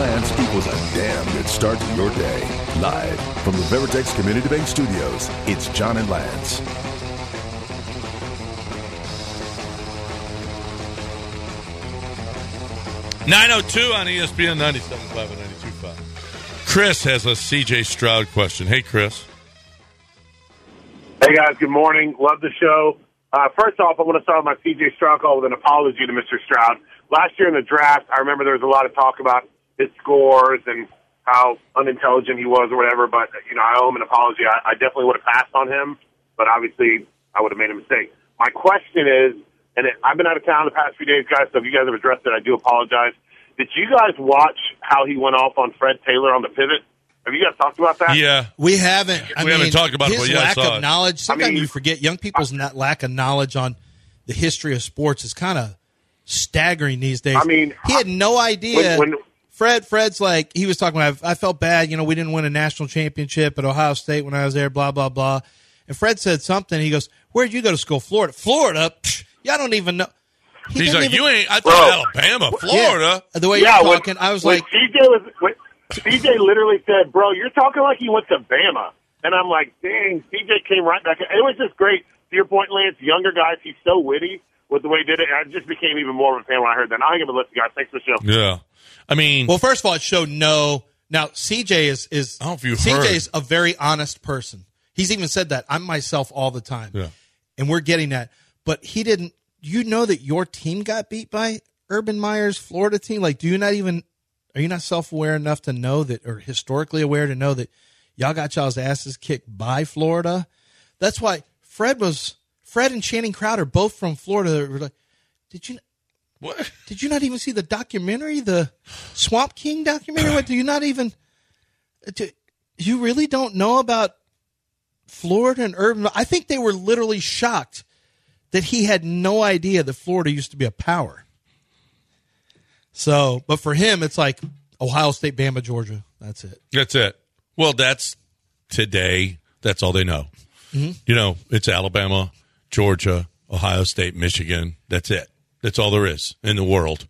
Lance equals a damn good start to your day. Live from the Veritex Community Bank Studios, it's John and Lance. Nine oh two on ESPN 97.5 and 92.5. Chris has a CJ Stroud question. Hey, Chris. Hey guys, good morning. Love the show. Uh, first off, I want to start my CJ Stroud call with an apology to Mr. Stroud. Last year in the draft, I remember there was a lot of talk about his scores and how unintelligent he was or whatever. But you know, I owe him an apology. I, I definitely would have passed on him, but obviously, I would have made a mistake. My question is, and it, I've been out of town the past few days, guys. So if you guys have addressed it, I do apologize. Did you guys watch how he went off on Fred Taylor on the pivot? Have you guys talked about that? Yeah. We haven't. I We mean, haven't talked about it, his but yeah, I lack saw of it. knowledge. Sometimes mean- you forget young people's not lack of knowledge on the history of sports is kind of staggering these days. I mean, he had no idea. when- when- Fred, Fred's like he was talking about. I felt bad. You know, we didn't win a national championship at Ohio State when I was there. Blah blah blah. And Fred said something. He goes, "Where'd you go to school? Florida. Florida. Psh, y'all don't even know." He He's didn't like, even- you ain't, I Bro. thought Alabama, Yeah. Florida. The way yeah, you're when- talking, I was when like, CJ was when, CJ literally said, "Bro, you're talking like you went to Bama," and I'm like, "Dang!" CJ came right back. It was just great. To your point, Lance, younger guys, he's so witty with the way he did it. I just became even more of a fan when I heard that. I'll give it a listen, guys. Thanks for the show. Yeah. I mean, Well, first of all, it showed no. Now, CJ is is I don't know if you CJ heard. is a very honest person. He's even said that I'm myself all the time, Yeah. and we're getting that. But he didn't. You know that your team got beat by Urban Meyer's Florida team. Like, do you not even? Are you not self aware enough to know that, or historically aware to know that y'all got y'all's asses kicked by Florida? That's why Fred was Fred and Channing Crowder both from Florida. Were like, did you? what? Did you not even see the documentary, the Swamp King documentary? What do you not even? Do, you really don't know about Florida and urban? I think they were literally shocked that he had no idea that Florida used to be a power. So, but for him, it's like Ohio State, Bama, Georgia. That's it. That's it. Well, that's today. That's all they know. Mm-hmm. You know, it's Alabama, Georgia, Ohio State, Michigan. That's it. That's all there is in the world.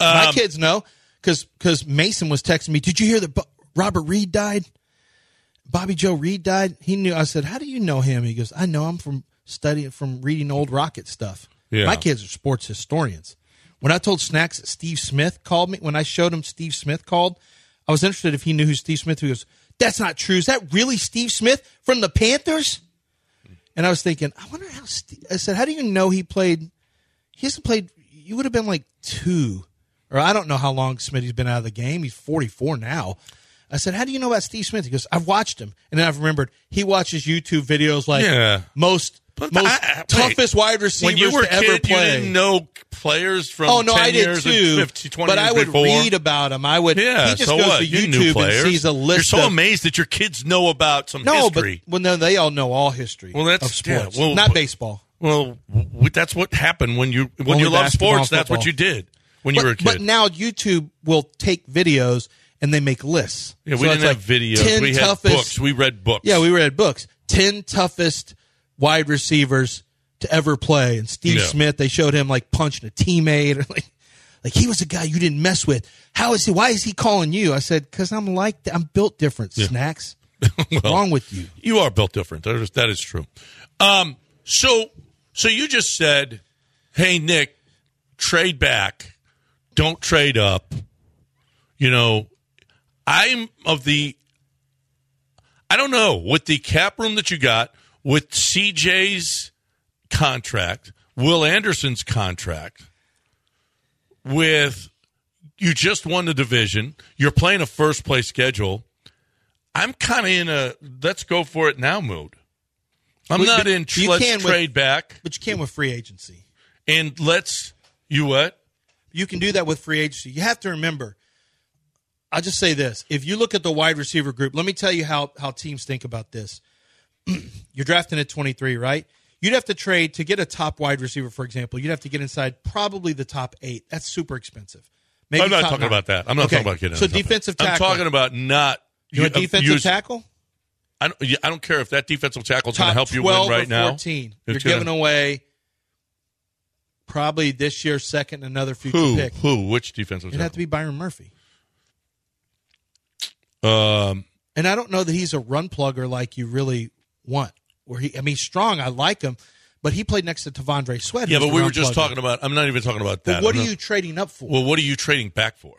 My Um, kids know because Mason was texting me. Did you hear that Bo- Robert Reid died? Bobby Joe Reed died. He knew. I said, "How do you know him?" He goes, "I know him from studying from reading old Rocket stuff." Yeah. My kids are sports historians. When I told Snacks that Steve Smith called me, when I showed him Steve Smith called, I was interested if he knew who Steve Smith. He goes, "That's not true. Is that really Steve Smith from the Panthers?" And I was thinking, I wonder how. Steve, I said, "How do you know he played?" He hasn't played. You would have been like two, or I don't know how long Smitty's been out of the game. He's forty four now. I said, "How do you know about Steve Smith?" He goes, "I've watched him," and then I've remembered he watches YouTube videos like Yeah. most But most I- wait. toughest wide receivers when you were a to ever kid, you didn't know players from Oh no, 10 I did years too. 50, 20 but I would before. read about them. I would. Yeah, he just so goes what? to You YouTube and sees a list. You're so of, amazed that your kids know about some no, history. but well, no, they all know all history. Well, that's- of sports, yeah, well, not baseball. Well, that's what happened when you when Only you love sports. That's what you did when you were a kid. But now YouTube will take videos and they make lists. yeah, we So didn't have like videos. 10 We had books. We read books. Yeah, we read books. Ten toughest wide receivers to ever play. And Steve Yeah. Smith, they showed him like punching a teammate, or like like he was a guy you didn't mess with. How is he? Why is he calling you? I said because I'm like. I'm built different. Snacks. What's wrong with you? You are built different. That is, that is true. Um, so, so you just said, "Hey, Nick, trade back, don't trade up." You know, I'm of the. I don't know with the cap room that you got with CJ's contract, Will Anderson's contract, with you just won the division, you're playing a first place schedule. I'm kind of in a let's go for it now mood. I'm Well, not in tr- you let's can with- trade back But you can't with free agency. and let's you what? You can do that with free agency. You have to remember, I'll just say this: if you look at the wide receiver group, let me tell you how how teams think about this. You're drafting at 23, right? You'd have to trade to get a top wide receiver, for example. You'd have to get inside probably the top eight. That's super expensive. Maybe I'm not talking nine. about that. I'm not Okay, talking about getting. So on top of it. defensive I'm talking about not. you uh, defensive use- tackle? I don't, I don't care if that defensive tackle is going to help you 12 win right or now. 14. It's You're gonna- giving away probably this year's second and another future who? pick. Who? Which defensive It'd have to be Byron Murphy. Um, And I don't know that he's a run plugger like you really want. Where he, I mean, strong. I like him, but he played next to T'Vondre Sweat. yeah, but we were just talking about. I'm not even talking about that. What I'm are not- you trading up for? Well, what are you trading back for?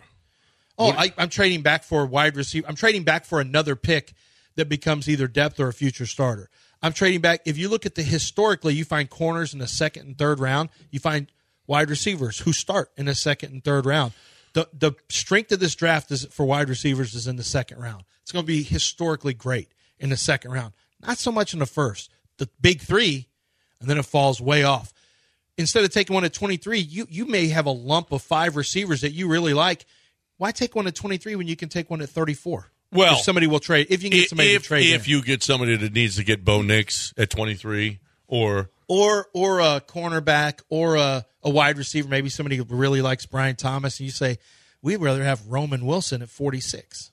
oh, I, I'm trading back for a wide receiver. I'm trading back for another pick that becomes either depth or a future starter. I'm trading back. If you look at the historically, you find corners in the second and third round. You find wide receivers who start in the second and third round. The the strength of this draft is for wide receivers is in the second round. It's going to be historically great in the second round. Not so much in the first. The big three, and then it falls way off. Instead of taking one at 23, you you may have a lump of five receivers that you really like. Why take one at 23 when you can take one at 34? Well, if somebody will trade, if you can get somebody if to trade, if you get somebody that needs to get Bo Nix at 23, or or or a cornerback or a, a wide receiver, maybe somebody who really likes Brian Thomas, and you say we'd rather have Roman Wilson at 46.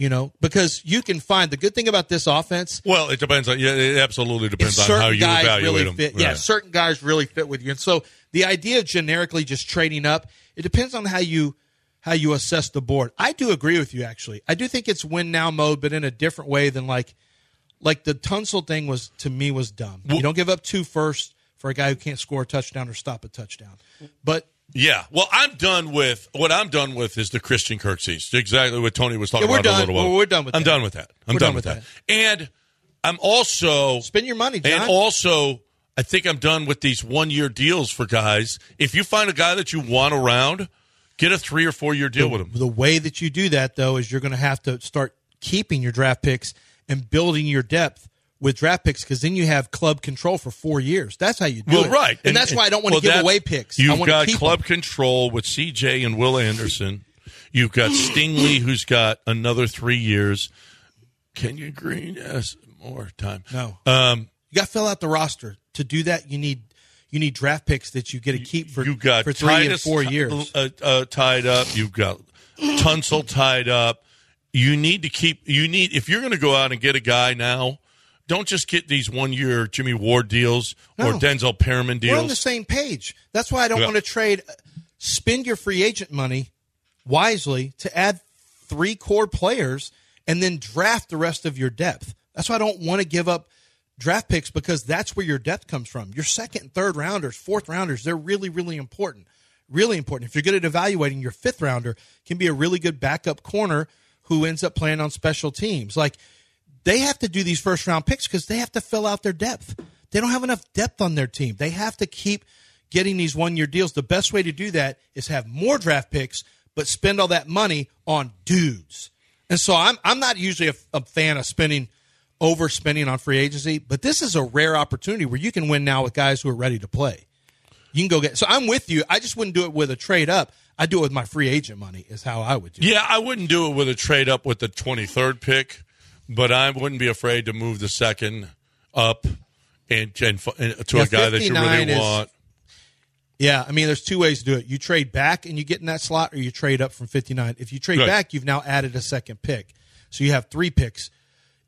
You know, because you can find the good thing about this offense. well, it depends on. Yeah, it absolutely depends on how you guys evaluate really them. fit. Yeah, certain guys really fit with you, and so the idea of generically just trading up, it depends on how you how you assess the board. I do agree with you. Actually, I do think it's win now mode, but in a different way than like like the Tunsil thing was to me was dumb. you don't give up two first for a guy who can't score a touchdown or stop a touchdown. But Yeah. Well, I'm done with what I'm done with is the Christian Kirksey's. Exactly what Tony was talking Yeah, about a little while. We're- we're done with I'm that. done with that. I'm done, done with with that. And I'm also spend your money, John. and also I think I'm done with these one year deals for guys. If you find a guy that you want around, get a three or four year deal with him. The way that you do that, though, is you're going to have to start keeping your draft picks and building your depth with draft picks because then you have club control for four years. That's how you do Well, it. right, and, that's why I don't want to give away picks. You've got keep club them. control with CJ and Will Anderson. You've got Stingley, who's got another three years. Kenyon Green, yes, more time. No, Um, you got to fill out the roster. To do that, you need you need draft picks that you get to keep for you got for three and Titus four years. uh, uh, tied up. You've got Tunsil tied up. You need to keep. You need if you're going to go out and get a guy now. Don't just get these one year Jimmy Ward deals or Denzel Perryman deals. We're on the same page. That's why I don't Yeah. want to trade. Uh, spend your free agent money wisely to add three core players and then draft the rest of your depth. That's why I don't want to give up draft picks because that's where your depth comes from. Your second and third rounders, fourth rounders, they're really, really important. Really important. If you're good at evaluating, your fifth rounder can be a really good backup corner who ends up playing on special teams. Like they have to do these first round picks because they have to fill out their depth. They don't have enough depth on their team. They have to keep getting these one year deals. The best way to do that is have more draft picks, but spend all that money on dudes. And so I'm I'm not usually a, a fan of spending overspending on free agency, but this is a rare opportunity where you can win now with guys who are ready to play. You can go get. So I'm with you. I just wouldn't do it with a trade up. I do it with my free agent money. Is how I would do. it. Yeah, I wouldn't do it with a trade up with the 23rd pick, but I wouldn't be afraid to move the second up and, and, and to Yeah, a guy that you really is- want. Yeah, I mean, there's two ways to do it. You trade back and you get in that slot, or you trade up from 59. If you trade Right. back, you've now added a second pick, so you have three picks.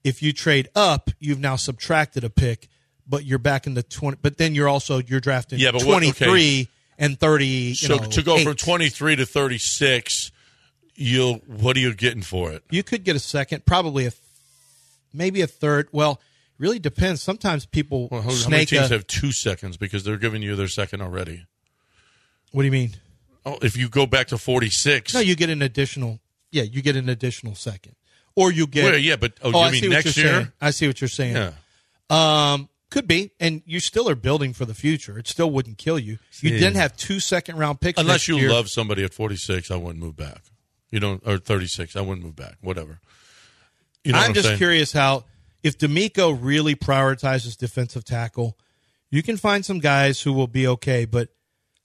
If you trade up, you've now subtracted a pick, but you're back in the 20. But then you're also you're drafting Yeah, but what- 23 and 30. You So know, to go from 23 to 36, you'll what are you getting for it? you could get a second, probably a maybe a third. Well, it really depends. Sometimes people Well, how, how many teams a, have two seconds because they're giving you their second already? what do you mean? Oh, if you go back to 46, No, you get an additional. Yeah, you get an additional second, or you get. Well, yeah, but oh, you I mean see what next you're year? saying. I see what you're saying. yeah. Um, could be, and you still are building for the future. It still wouldn't kill you. You See. didn't have two second round picks. Unless you year. love somebody at 46, I wouldn't move back. You don't or 36, I wouldn't move back. Whatever. You know what I'm just saying? curious how if DeMeco really prioritizes defensive tackle, you can find some guys who will be okay, but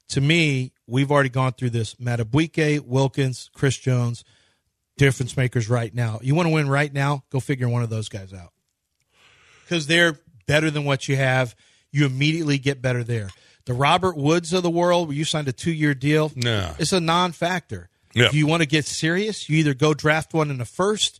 to me, we've already gone through this. Madubuike, Wilkins, Chris Jones, difference makers right now. You want to win right now? Go figure one of those guys out because they're better than what you have. You immediately get better there. The Robert Woods of the world, where you signed a two year deal, No. it's a non factor. Yeah. If you want to get serious, you either go draft one in the first,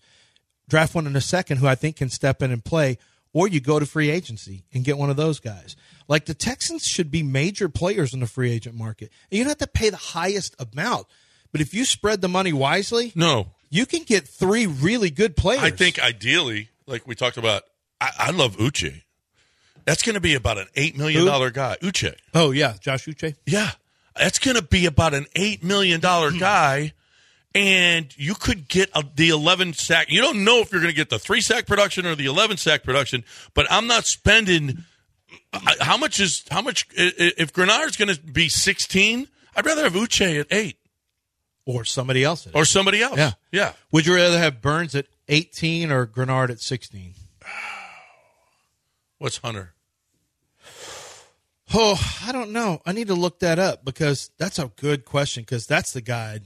draft one in a second, who I think can step in and play, or you go to free agency and get one of those guys. Like the Texans should be major players in the free agent market. And you don't have to pay the highest amount. But if you spread the money wisely, No, you can get three really good players. I think ideally, like we talked about, I, I love Uche. That's going to be about an eight million dollar guy. Uche. Oh yeah, Josh Uche. Yeah, that's going to be about an eight million dollar hmm. guy, and you could get a, the eleven sack. You don't know if you're going to get the three sack production or the eleven sack production, but I'm not spending. How much is how much? If Greenard's going to be sixteen, I'd rather have Uche at eight Or somebody else. or somebody else. Yeah. yeah. Would you rather have Burns at 18 or Grenard at 16? What's Hunter? Oh, I don't know. I need to look that up because that's a good question because that's the guy.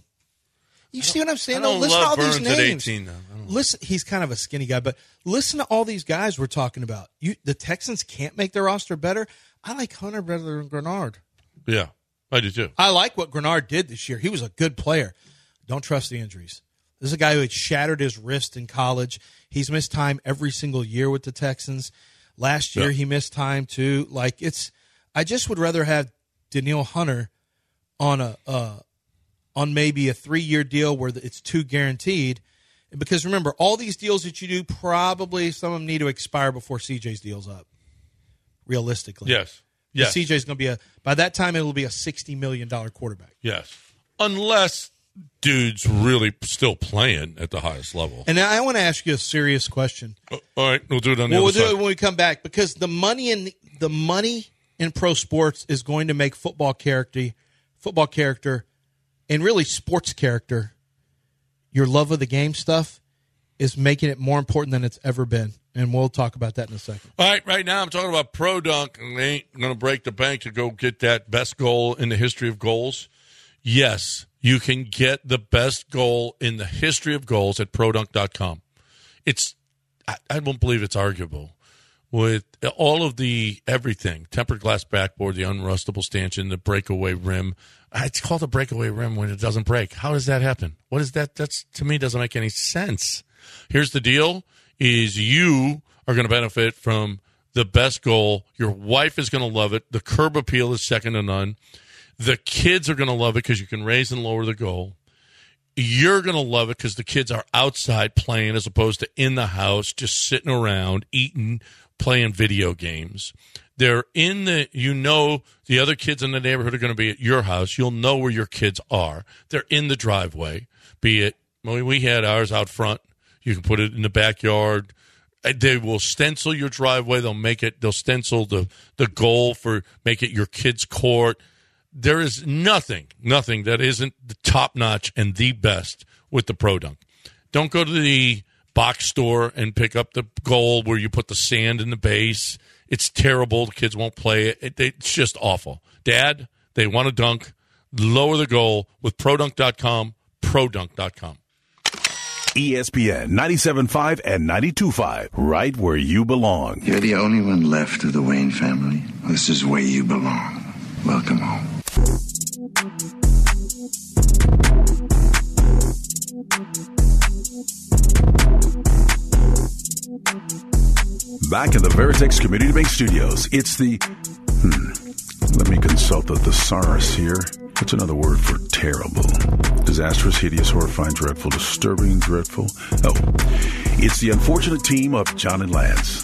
You see what I'm saying? Don't listen to all these Burns at names. 18. Though. Listen, he's kind of a skinny guy, but listen to all these guys we're talking about. You, the Texans can't make their roster better. I like Hunter better than Greenard. Yeah, I do too. I like what Greenard did this year. He was a good player. Don't trust the injuries. This is a guy who had shattered his wrist in college. He's missed time every single year with the Texans. Last year Yeah. he missed time too. Like it's, I just would rather have Danielle Hunter on a uh, on maybe a three year deal where it's two guaranteed. Because remember, all these deals that you do, probably some of them need to expire before CJ's deal's up. Realistically, Yes. Yes. CJ's going to be a by that time it will be a sixty million dollar quarterback. Yes. Unless dude's really still playing at the highest level. And I want to ask you a serious question. Uh, All right, we'll do it on the Well, we'll do side. it when we come back because the money in the money in pro sports is going to make football character, football character, and really sports character. Your love of the game stuff is making it more important than it's ever been, and we'll talk about that in a second. All right, right now I'm talking about Pro Dunk, and they ain't going to break the bank to go get that best goal in the history of goals. Yes, you can get the best goal in the history of goals at produnk.com. It's, I, I don't believe it's arguable. With all of the everything, tempered glass backboard, the unrustable stanchion, the breakaway rim. It's called a breakaway rim when it doesn't break. How does that happen? What is that? That's to me doesn't make any sense. Here's the deal: is you are going to benefit from the best goal. Your wife is going to love it. The curb appeal is second to none. The kids are going to love it because you can raise and lower the goal. You're going to love it because the kids are outside playing as opposed to in the house, just sitting around, eating, playing video games. They're in the, you know, the other kids in the neighborhood are going to be at your house. You'll know where your kids are. They're in the driveway, be it, well, we had ours out front. You can put it in the backyard. Uh, They will stencil your driveway. They'll make it, they'll stencil the, the goal for, make it your kid's court there is nothing, nothing that isn't the top notch and the best with the Pro Dunk. Don't go to the box store and pick up the gold where you put the sand in the base. It's terrible. The kids won't play it. it it's just awful. Dad, they want to dunk. Lower the goal with produnk.com, produnk.com. ESPN 97.5 and 92.5, right where you belong. You're the only one left of the Wayne family. This is where you belong. Welcome home. Back in the Veritex Community Bank Studios, it's the. Hmm. Let me consult the thesaurus here. What's another word for terrible? Disastrous, hideous, horrifying, dreadful, disturbing, dreadful. Oh, it's the unfortunate team of John and Lance.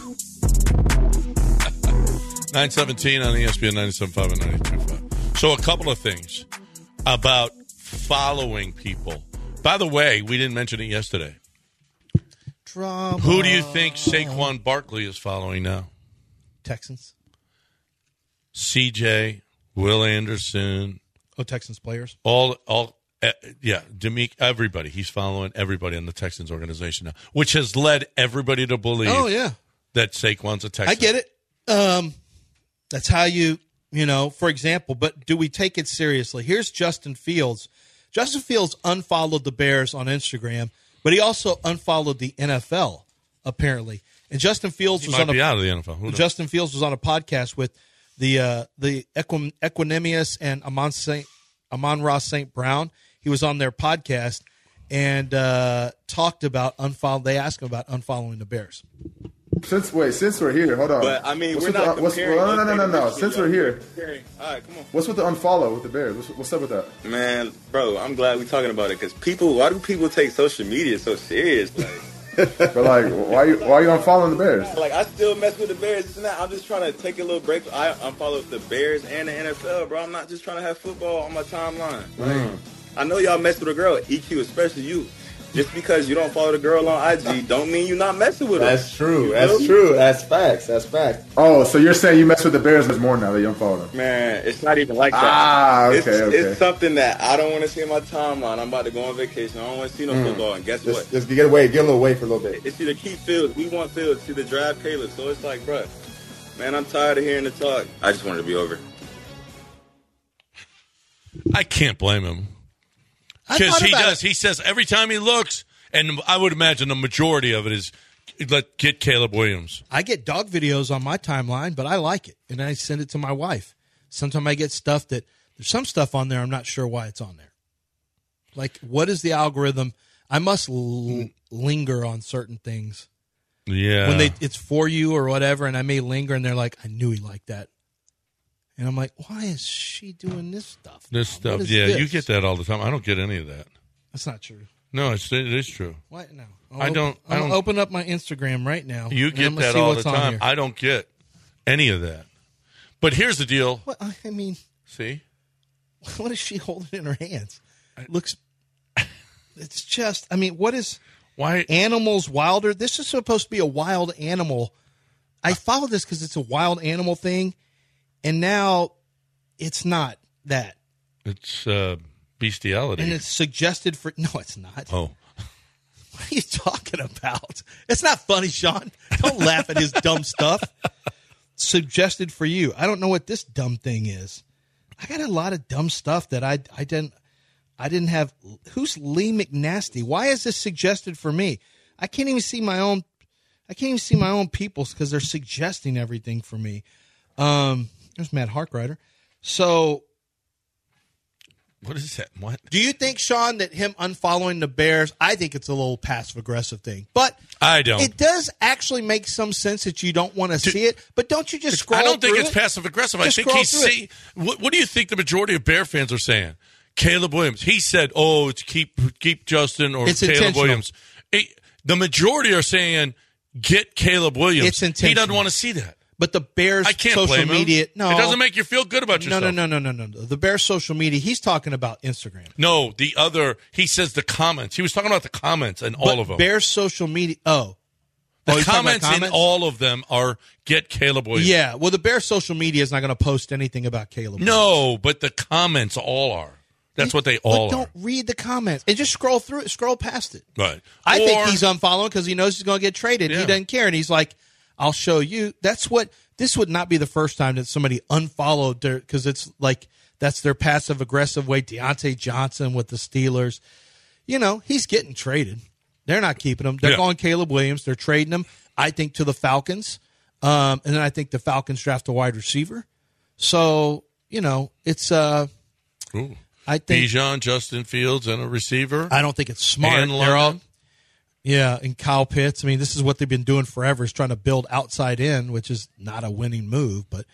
917 on ESPN 97.5 and 92.5. So, a couple of things about following people. By the way, we didn't mention it yesterday. Drama. Who do you think Saquon Barkley is following now? Texans? CJ, Will Anderson, Oh, Texans players. all, all, uh, yeah, Demeek, everybody. He's following everybody in the Texans organization now, which has led everybody to believe Oh yeah, that Saquon's a Texan. I get it. Um, that's how you You know, for example, but do we take it seriously? Here's Justin Fields. Justin Fields unfollowed the Bears on Instagram, but he also unfollowed the NFL apparently. And Justin Fields He was might on be a, out of the NFL. Who knows? Justin Fields was on a podcast with the uh, the Equin- Equanimeous and Amon Saint Amon Ross Saint Brown. He was on their podcast and uh, talked about unfollow. They asked him about unfollowing the Bears. Since wait, since we're here, hold on. But I mean, what's we're not the, what's, well, no, no, no, no, no. Since we're here, All right, come on. what's with the unfollow with the Bears? What's, what's up with that? Man, bro, I'm glad we're talking about it because people, why do people take social media so serious? Like, But like, why you why you unfollowing the Bears? like I still mess with the Bears. And that. I'm just trying to take a little break. I unfollow the Bears and the NFL, bro. I'm not just trying to have football on my timeline. Like, mm. I know y'all mess with a girl, EQ, especially you. Just because you don't follow the girl on IG, don't mean you're not messing with her. That's true. You That's feel me? true. That's facts. That's facts. Oh, so you're saying you mess with the Bears more now that you unfollow them? Man, it's not even like that. Ah, okay, it's, okay. it's something that I don't want to see in my timeline. I'm about to go on vacation. I don't want to see no football. And guess what? Just, just get away. Get a little away for a little bit. It's either keep Fields. We want Fields to the draft Caleb. So it's like, bruh, man, I'm tired of hearing the talk. I just wanted to be over. I can't blame him I because he does. it. He says every time he looks, and I would imagine the majority of it is let get Caleb Williams. I get dog videos on my timeline, but I like it, and I send it to my wife. Sometimes I get stuff that there's some stuff on there I'm not sure why it's on there. Like, what is the algorithm? I must l- linger on certain things Yeah, when they it's for you or whatever, and I may linger, and they're like, "I knew he liked that," and I'm like, "Why is she doing this stuff? this now? Stuff. Yeah, this?" you get that all the time. I don't get any of that. That's not true. No, it's it is true. What? No, I don't- I I'm don't- open up my Instagram right now. You get that all the time. I don't get any of that. But here's the deal. What? I mean, See, what is she holding in her hands? It looks. It's just. I mean, what is why? animals wilder? This is supposed to be a wild animal. I follow this because it's a wild animal thing, and now it's not that, It's uh, bestiality. and it's suggested for. No, it's not. oh, What are you talking about? It's not funny, Sean. Don't laugh at his dumb stuff. Suggested for you. I don't know what this dumb thing is. I got a lot of dumb stuff that I I didn't I didn't have. Who's Lee McNasty? Why is this suggested for me? I can't even see my own. I can't even see my own people's because they're suggesting everything for me. Um, there's Matt Harkrider. So what is that? What? do you think, Sean, that him unfollowing the Bears? I think it's a little passive aggressive thing, but I don't. It does actually make some sense that you don't want to see it, but don't you just scroll? I don't think it's it? passive aggressive. I think he's see. What, what do you think the majority of Bear fans are saying? Caleb Williams. He said, "Oh, it's keep keep Justin or It's Caleb. Williams." It- the majority are saying, "Get Caleb Williams." It's He doesn't want to see that. But the Bears I can't social media, no, it doesn't make you feel good about yourself. no, no, no, no, no. no. The Bears social media. He's talking about Instagram. No, the other. He says the comments. He was talking about the comments and all of them. Bears social media. Oh, the Oh, comments, in all of them are get Caleb Williams. Yeah. Well, the Bears social media is not going to post anything about Caleb. No, but the comments all are. That's what they But all don't are. read the comments and just scroll through it. Scroll past it. Right. I think he's unfollowing because he knows he's going to get traded. Yeah. He doesn't care, and he's like, "I'll show you." That's what this would not be the first time that somebody unfollowed their because it's like that's their passive aggressive way. Diontae Johnson with the Steelers, you know, he's getting traded. They're not keeping him. They're Yeah. going Caleb Williams. They're trading him. I think to the Falcons, um, and then I think the Falcons draft a wide receiver. So you know, it's uh, Ooh. I think Bijan, Justin Fields, and a receiver. I don't think it's smart. And They're all. Yeah, and Kyle Pitts. I mean, this is what they've been doing forever is trying to build outside in, which is not a winning move, but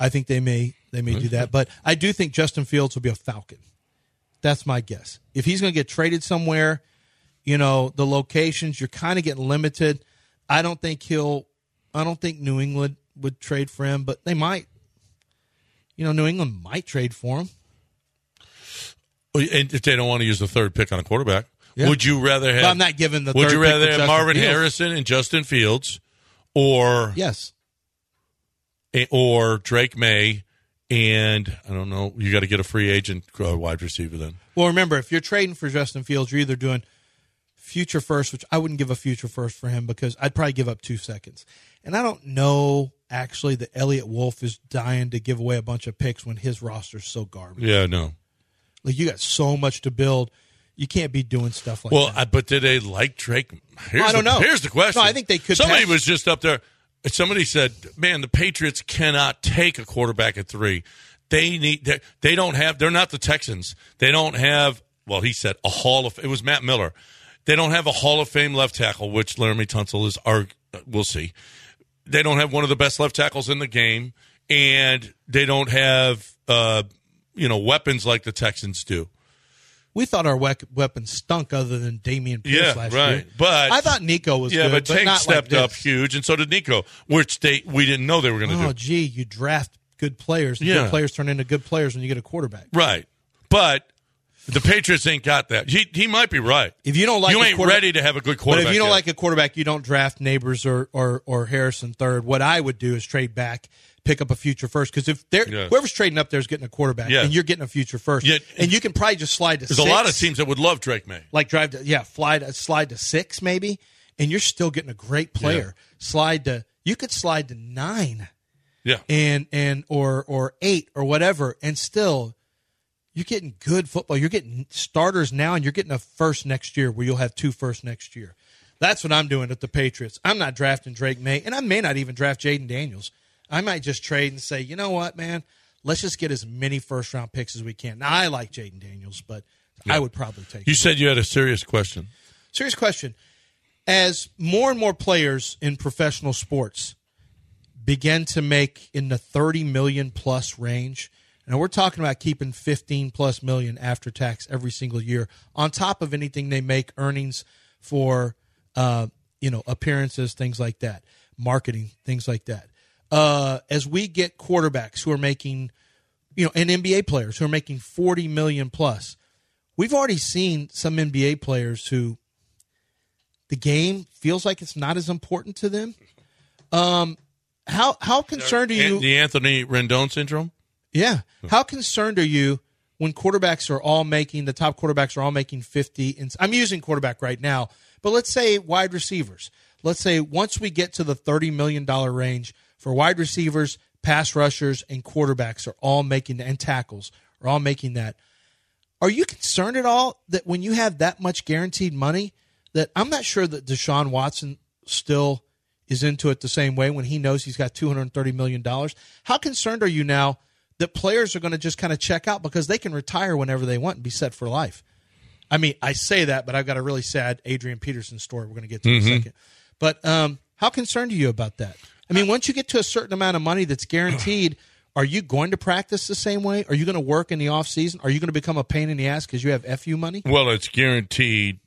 I think they may they may do that. But I do think Justin Fields will be a Falcon. That's my guess. If he's going to get traded somewhere, you know, the locations you're kind of getting limited. I don't think he'll. I don't think New England would trade for him, but they might. You know, New England might trade for him. And if they don't want to use the third pick on a quarterback, Yeah. would you rather have? But I'm not giving the Would you rather have Marvin Fields. Harrison and Justin Fields, or Yes. or Drake Maye? And I don't know. You got to get a free agent uh, wide receiver then. Well, remember, if you're trading for Justin Fields, you're either doing future first, which I wouldn't give a future first for him because I'd probably give up two seconds. And I don't know actually that Eliot Wolf is dying to give away a bunch of picks when his roster's so garbage? Yeah, no. Like you got so much to build. You can't be doing stuff like Well, that. I, but did they like Drake? Here's I don't the, know. Here's the question. No, I think they could Somebody pass- was just up there. Somebody said, "Man, the Patriots cannot take a quarterback at three. They need. They, they don't have. They're not the Texans. They don't have. Well, he said a Hall of. It was Matt Miller. They don't have a Hall of Fame left tackle, which Laremy Tunsil is. Our, we'll see. They don't have one of the best left tackles in the game, and they don't have, uh, you know, weapons like the Texans do. We thought our wec- weapons stunk other than Dameon Pierce Yeah, last right. year. But I thought Nico was yeah, good, but Tank not stepped like up huge, and so did Nico, which they we didn't know they were going to Oh, do. Oh, gee, you draft good players. Yeah. Good players turn into good players when you get a quarterback. Right, but the Patriots ain't got that. He he might be right. If you don't like you ain't ready to have a good But quarterback. if you don't yet. like a quarterback, you don't draft Neighbors or, or, or Harrison third. What I would do is trade back, pick up a future first. Because if they're Yeah. whoever's trading up there is getting a quarterback, Yeah. and you're getting a future first, Yeah. and you can probably just slide to there's six, a lot of teams that would love Drake Maye. like drive to yeah, fly to slide to six maybe, and you're still getting a great player. Slide to you could slide to nine Yeah, and and or or eight or whatever, and still you're getting good football. You're getting starters now, and you're getting a first next year, where you'll have two first next year. That's what I'm doing at the Patriots. I'm not drafting Drake Maye, and I may not even draft Jayden Daniels. I might just trade and say, you know what, man, let's just get as many first round picks as we can. Now I like Jayden Daniels, but I would probably take. you him. said you had a serious question. Serious question: As more and more players in professional sports begin to make in the 30 million plus range. And we're talking about keeping 15 plus million after tax every single year on top of anything they make earnings for, uh, you know, appearances, things like that, marketing, things like that. Uh, as we get quarterbacks who are making, you know, and NBA players who are making 40 million plus, we've already seen some NBA players who the game feels like it's not as important to them. Um, how how concerned are you? The Anthony Rendon syndrome? Yeah. How concerned are you when quarterbacks are all making the top quarterbacks are all making 50 and I'm using quarterback right now, but let's say wide receivers. Let's say once we get to the 30 million dollar range for wide receivers, pass rushers and quarterbacks are all making and tackles are all making that. Are you concerned at all that when you have that much guaranteed money that I'm not sure that Deshaun Watson still is into it the same way when he knows he's got $230 million. How concerned are you now that players are going to just kind of check out because they can retire whenever they want and be set for life? I mean, I say that, but I've got a really sad Adrian Peterson story we're going to get to in a second. But um, how concerned are you about that? I mean, once you get to a certain amount of money that's guaranteed, are you going to practice the same way? Are you going to work in the off season? Are you going to become a pain in the ass because you have FU money? Well, it's guaranteed,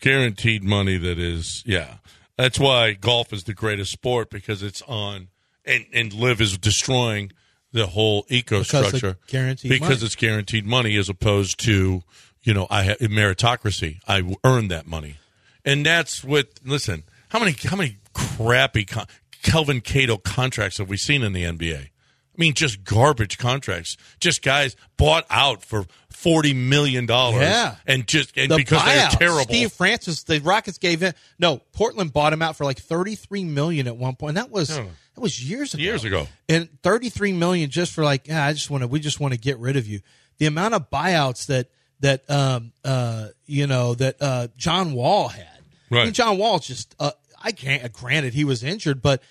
guaranteed money. That is, yeah. That's why golf is the greatest sport because it's on, and and live is destroying the whole ecosstructure of guaranteed because money. it's guaranteed money as opposed to you know I have meritocracy. I earned that money, and that's what. Listen, how many how many crappy con- Kelvin Cato contracts have we seen in the NBA? I mean, just garbage contracts. Just guys bought out for forty million dollars. Yeah. and just and the because they're terrible. Steve Francis, the Rockets gave him no. Portland bought him out for like thirty three million at one point. And that was that was years ago. Years ago. and thirty three million just for like, yeah, I just want to. We just want to get rid of you. The amount of buyouts that that um uh you know that uh John Wall had. I mean, Right. John Wall's just. Uh, I can't. Granted, he was injured, but.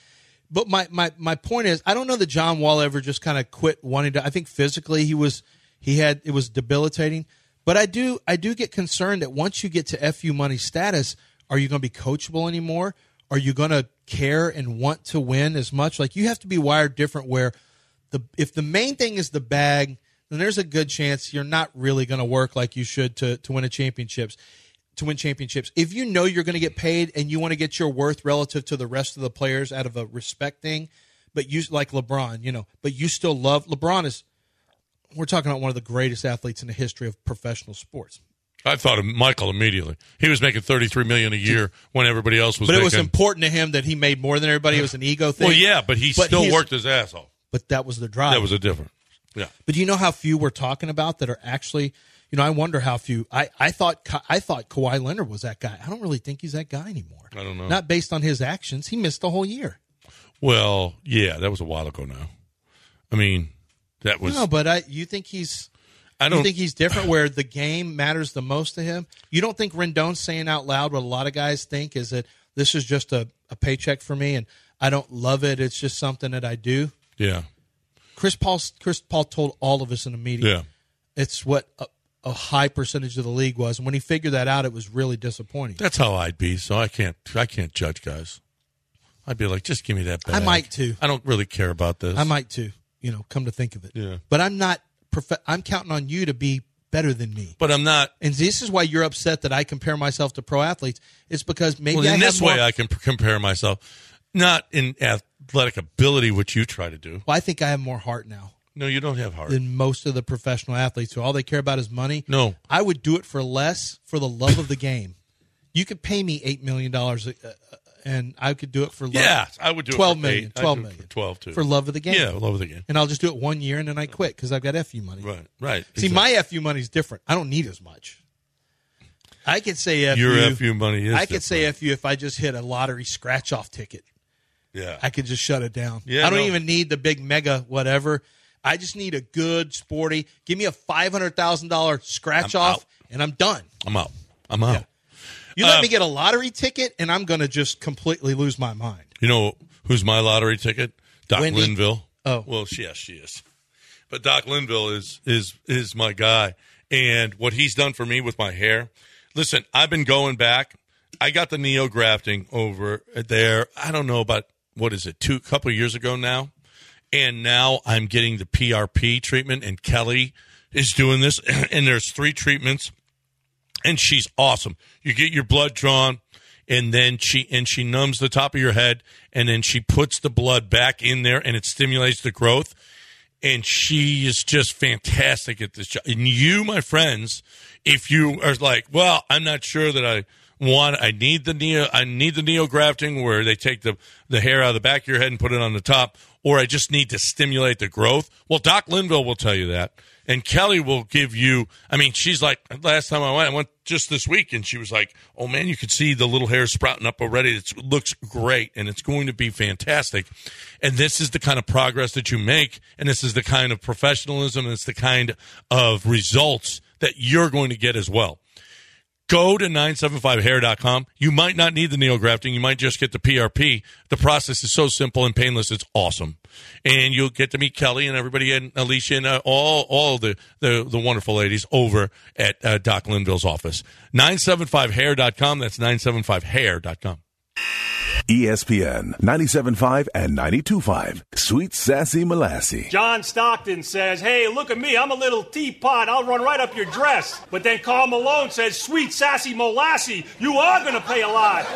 But my, my, my point is, I don't know that John Wall ever just kind of quit wanting to. I think physically he was he had it was debilitating. But I do I do get concerned that once you get to FU money status, are you going to be coachable anymore? Are you going to care and want to win as much? Like you have to be wired different. Where the if the main thing is the bag, then there's a good chance you're not really going to work like you should to to win a championships to win championships. If you know you're going to get paid and you want to get your worth relative to the rest of the players out of a respect thing, but you like LeBron, you know, but you still love LeBron is we're talking about one of the greatest athletes in the history of professional sports. I thought of Michael immediately. He was making thirty three million a year when everybody else was. But making, it was important to him that he made more than everybody. It was an ego thing. Well, yeah, but he But still worked his ass off. But that was the drive. That was a different. Yeah, But do you know how few we're talking about that are actually, you know, I wonder how few. I, I thought I thought Kawhi Leonard was that guy. I don't really think he's that guy anymore. I don't know. Not based on his actions. He missed the whole year. Well, yeah, that was a while ago now. I mean, that was. No, but I, you think he's. I don't think he's different where the game matters the most to him? You don't think Rendon's saying out loud what a lot of guys think is that this is just a, a paycheck for me and I don't love it. It's just something that I do. Yeah, Chris Paul Chris Paul told all of us in the meeting. yeah. It's what uh, a, high percentage of the league was. And when he figured that out, it was really disappointing. That's how I'd be. So I can't. I can't judge guys. I'd be like, just give me that. Bag. I might too. I don't really care about this. I might too. You know, come to think of it. Yeah. But I'm not. Prof- I'm counting on you to be better than me. but I'm not. And this is why you're upset that I compare myself to pro athletes. It's because maybe Well, in this more, way, I can compare myself, not in athletic ability, which you try to do. Well, I think I have more heart now No, you don't have heart. than most of the professional athletes who all they care about is money. No. I would do it for less for the love of the game. You could pay me eight million dollars, uh, uh, and I could do it for love. yeah, I would do twelve it for million, eight. I'd twelve do it million, for twelve too. for love of the game. Yeah, love of the game. and I'll just do it one year and then I quit because I've got fu money. Right, right. See, my fu money is different. I don't need as much. I could say fu. Your FU money is I could say different. fu if I just hit a lottery scratch off ticket. yeah. I could just shut it down. Yeah, I don't no. even need the big mega whatever. I just need a good sporty. Give me a five hundred thousand dollar scratch I'm off, out. and I'm done. I'm out. I'm out. You let Um, me get a lottery ticket, and I'm going to just completely lose my mind. You know who's my lottery ticket? Doc Wendy. Linville. Oh. well, she, yes, she is. But Doc Linville is is is my guy, and what he's done for me with my hair. Listen, I've been going back. I got the neo grafting over there. I don't know about what is it, two couple of years ago now, and now I'm getting the PRP treatment, and Kelly is doing this, and there's three treatments and she's awesome. You get your blood drawn, and then she and she numbs the top of your head, and then she puts the blood back in there, and it stimulates the growth. And she is just fantastic at this job. And you, my friends, if you are like, well, I'm not sure that I want, I need the neo, I need the neo grafting where they take the the hair out of the back of your head and put it on the top, or I just need to stimulate the growth. Well, Doc Linville will tell you that. And Kelly will give you, I mean, she's like, last time I went, I went just this week, and she was like, oh man, you could see the little hair sprouting up already. It looks great, and it's going to be fantastic. And this is the kind of progress that you make, and this is the kind of professionalism, and it's the kind of results that you're going to get as well. Go to 975hair.com. You might not need the neografting. You might just get the PRP. The process is so simple and painless. It's awesome. And you'll get to meet Kelly and everybody and Alicia and uh, all, all the, the, the wonderful ladies over at uh, Doc Linville's office. 975hair.com. That's 975hair.com. ESPN 97.5 and 92.5. Sweet Sassy Molassie. John Stockton says, Hey, look at me. I'm a little teapot. I'll run right up your dress. But then Karl Malone says, Sweet Sassy Molassie, you are going to pay a lot.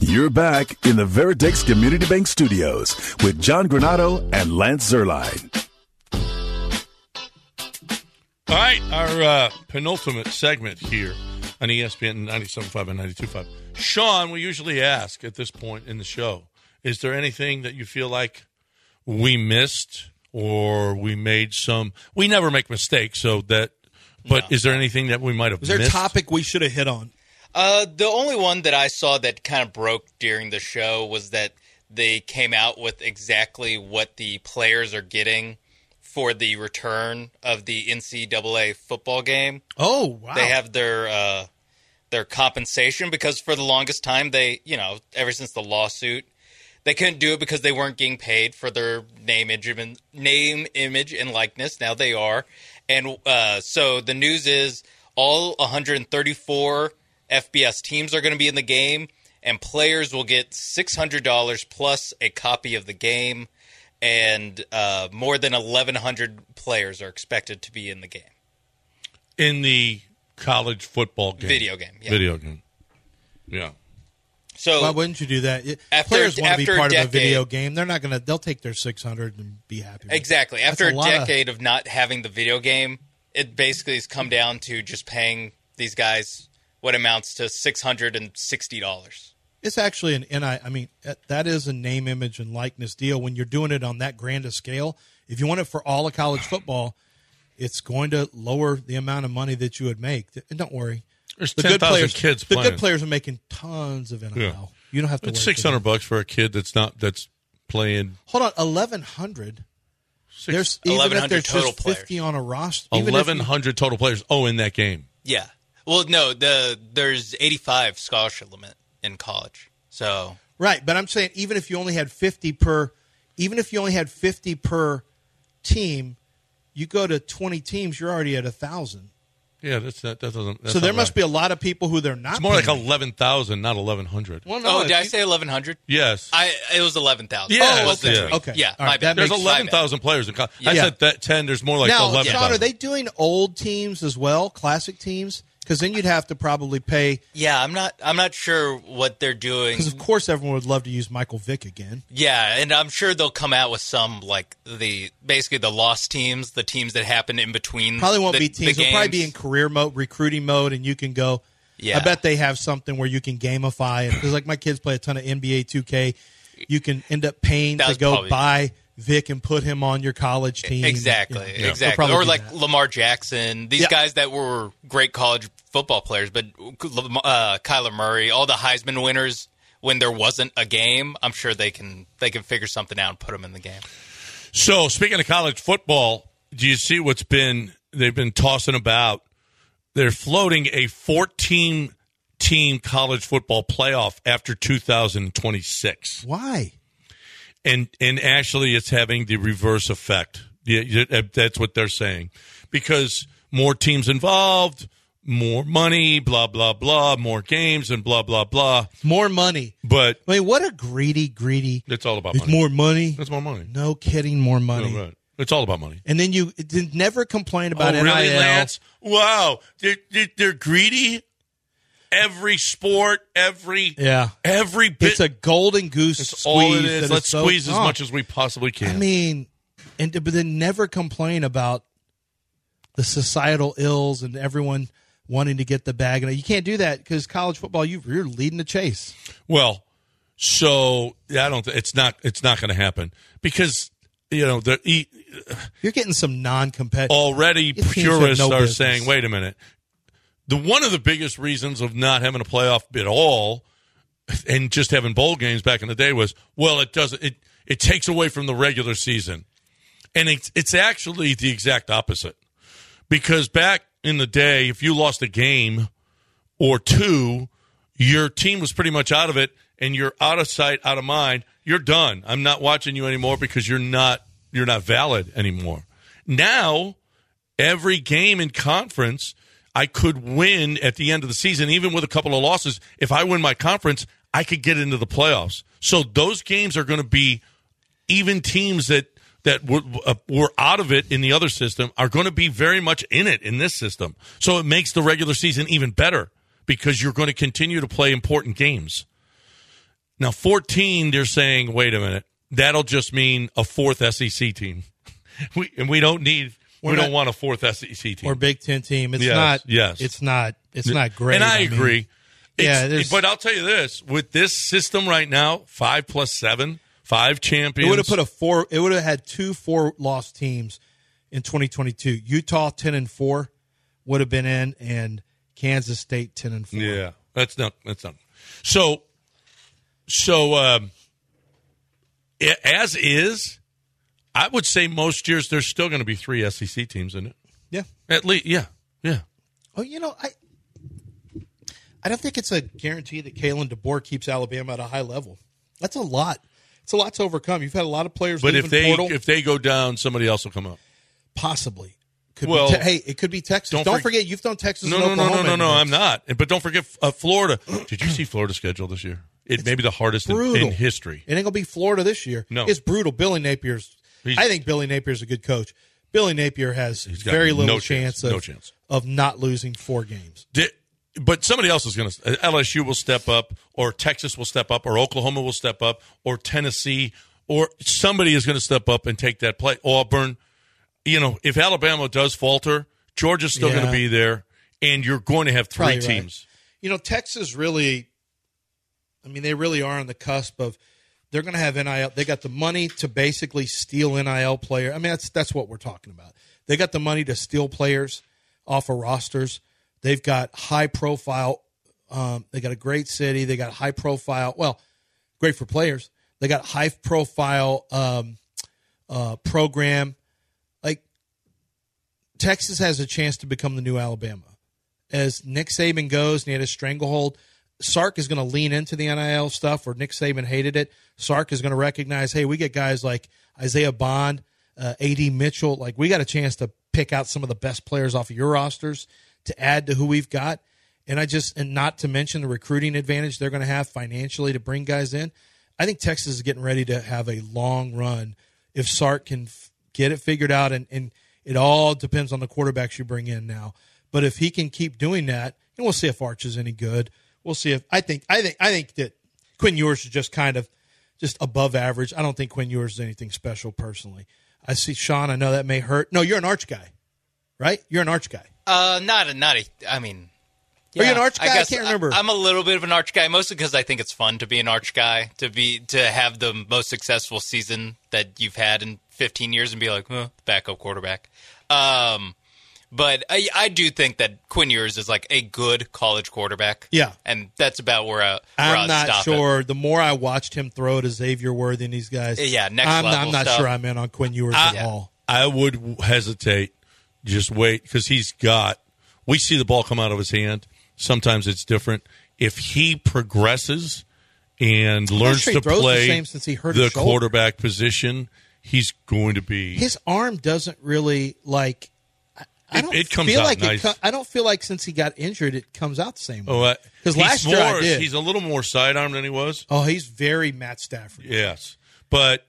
You're back in the Veritex Community Bank Studios with John Granato and Lance Zierlein. All right, our uh, penultimate segment here on ESPN 97.5 and 92.5. Sean, we usually ask at this point in the show, is there anything that you feel like we missed or we made some? We never make mistakes, so that. But is there anything that we might have Was there a topic we should have hit on? Uh, the only one that I saw that kind of broke during the show was that they came out with exactly what the players are getting for the return of the NCAA football game. Oh, wow. They have their uh, their compensation because for the longest time they, you know, ever since the lawsuit, they couldn't do it because they weren't getting paid for their name, image, and name, image, and likeness. Now they are, and uh, so the news is all 134 FBS teams are going to be in the game, and players will get $600 plus a copy of the game, and uh, more than 1,100 players are expected to be in the game. in the college football game. Video game, yeah. Video game. Yeah. So Why wouldn't you do that? After- Players want to be after a part of a video game. They're not going to. They'll take their six hundred and be happy. with. Exactly. After a, lot of- decade of, not having the video game, it basically has come down to just paying these guys what amounts to six hundred and sixty dollars. It's actually an and I I mean that- that is a name, image, and likeness deal. When you're doing it on that grand a scale, if you want it for all of college football, it's going to lower the amount of money that you would make. And don't worry, There's the 10,000 good players, kids the playing. good players are making tons of NIL. Yeah. You don't have to. It's six hundred bucks for a kid that's not that's playing Hold on, eleven hundred. There's even if 1,100 there's total just fifty on a roster. even eleven hundred total players. Oh, in that game. Yeah. Well, no, the there's 85 scholarship limit in college. So Right, but I'm saying even if you only had 50 per, even if you only had 50 per team, you go to 20 teams, you're already at a thousand. Yeah, that's that. That doesn't. That's So there must right. be a lot of people who they're not. It's more like eleven thousand, not eleven hundred. Well, no, oh, did I say 1100? Yes. I it was 11,000. Yeah, it was okay. this week. Okay. Yeah, my right, bad. There's eleven thousand players in college. I said that ten. There's more like now, eleven Sean, are they doing old teams as well, classic teams? Because then you'd have to probably pay. Yeah, I'm not I'm not sure what they're doing. Because of course everyone would love to use Michael Vick again. Yeah, and I'm sure they'll come out with some like the basically the lost teams, the teams that happened in between. Probably won't the, be teams. The It'll probably be in career mode, recruiting mode, and you can go. Yeah. I bet they have something where you can gamify it. Because like my kids play a ton of NBA 2K, you can end up paying to go probably- buy Vick and put him on your college team. Exactly, You know, exactly. probably Or like that. Lamar Jackson, these Yeah. guys that were great college football players, but uh, Kyler Murray, all the Heisman winners. When there wasn't a game, I'm sure they can they can figure something out and put them in the game. So speaking of college football, do you see what's been they've been tossing about? They're floating a 14 team college football playoff after 2026. Why? And and actually it's having the reverse effect. Yeah, that's what they're saying because more teams involved, more money, blah blah blah, more games and blah blah blah. More money. But I mean, what a greedy, greedy. it's all about It's money. more money. It's more money. No kidding, more money. No, right. It's all about money. And then you never complain about oh, really, NIL. Lance? Wow, they're, they're, they're greedy. Every sport, every Yeah. every bit. It's a golden goose It's squeeze. all it is. is Let's so- squeeze as much as we possibly can. I mean, and but then never complain about the societal ills and everyone wanting to get the bag. And you can't do that because college football, you, you're leading the chase. Well, so I don't. Th- it's not. It's not going to happen because you know the You're getting some non-competitive. already purists no are business. saying, "Wait a minute." The one of the biggest reasons of not having a playoff at all and just having bowl games back in the day was, well, it doesn't. It it takes away from the regular season, and it's it's actually the exact opposite because back in the day, if you lost a game or two, your team was pretty much out of it, and you're out of sight, out of mind. You're done. I'm not watching you anymore because you're not you're not valid anymore. Now, every game in conference, I could win at the end of the season, even with a couple of losses. If I win my conference, I could get into the playoffs. So those games are going to be even teams that that were, uh, were out of it in the other system are going to be very much in it in this system. So it makes the regular season even better because you're going to continue to play important games. Now, 14, they're saying, wait a minute, that'll just mean a fourth SEC team. We, and we don't need, We're we don't want a fourth SEC team. or Big Ten team. It's Yes, not. yes. It's not. It's not great. And I, mean, agree. yeah, but I'll tell you this: with this system right now, five plus seven, five champions. It would have put a four. It would have had two four lost teams in 2022. Utah 10 and four would have been in, and Kansas State 10 and four. Yeah, that's not that's not. So, so um, as is, I would say most years there's still going to be three SEC teams in it. Yeah. At least, yeah, yeah. Oh, you know, I I don't think it's a guarantee that Kalen DeBoer keeps Alabama at a high level. That's a lot. It's a lot to overcome. You've had a lot of players. But if they portal. if they go down, somebody else will come up. possibly, could Well, be te- hey, it could be Texas. don't Don't, forg- forget, you've done Texas. No, no, no, no, no, no. I'm not. But don't forget uh, Florida. Did you see Florida's schedule this year? It may be the hardest in, in history. It ain't gonna be Florida this year. No. it's brutal. Billy Napier's. He's- I think Billy Napier's a good coach. Billy Napier has very little no chance. chance, of No chance. of not losing four games. Di- but somebody else is going to. LSU will step up, or Texas will step up, or Oklahoma will step up, or Tennessee, or somebody is going to step up and take that play. Auburn. You know, if Alabama does falter, Georgia's still going to be there, and you're going to have three Probably right. teams. You know, Texas really. I mean, they really are on the cusp of. They're going to have nil. They got the money to basically steal nil player. I mean, that's that's what we're talking about. They got the money to steal players off of rosters. They've got high profile. Um, they got a great city. They got high profile. Well, great for players. They got high profile um, uh, program. Like Texas has a chance to become the new Alabama. As Nick Saban goes, and he had a stranglehold. Sark is going to lean into the NIL stuff, where Nick Saban hated it. Sark is going to recognize, hey, we get guys like Isaiah Bond, uh, AD Mitchell. Like we got a chance to pick out some of the best players off of your rosters to add to who we've got. And I just, and not to mention the recruiting advantage they're going to have financially to bring guys in. I think Texas is getting ready to have a long run if Sark can f- get it figured out. And, and it all depends on the quarterbacks you bring in now. But if he can keep doing that, and we'll see if Arch is any good. We'll see if I think I think I think that Quinn Ewers is just kind of just above average. I don't think Quinn Ewers is anything special personally. I see Sean. I know that may hurt. No, you're an Arch guy, right? You're an Arch guy. Uh, not a, not a. I mean, Are you an Arch guy? I guess can't remember. I, am a little bit of an Arch guy, mostly because I think it's fun to be an Arch guy, to be to have the most successful season that you've had in 15 years, and be like, huh, backup quarterback. Um, but I, I do think that Quinn Ewers is like a good college quarterback. Yeah. and that's about where, I, where I'm I'll not stop it. sure. The more I watched him throw to Xavier Worthy and these guys, Yeah, next I'm, level I'm not stuff. sure I'm in on Quinn Ewers I, at all. I would hesitate. Just wait because he's got. We see the ball come out of his hand. Sometimes it's different. If he progresses and learns sure to throws the play same since he hurt the quarterback position, he's going to be. His arm doesn't really like. I, It- don't it comes feel out like nice. it. I don't feel like since he got injured, it comes out the same way. Oh, uh, because he's last year I did. He's a little more sidearm than he was. oh, he's very Matt Stafford. Yes, but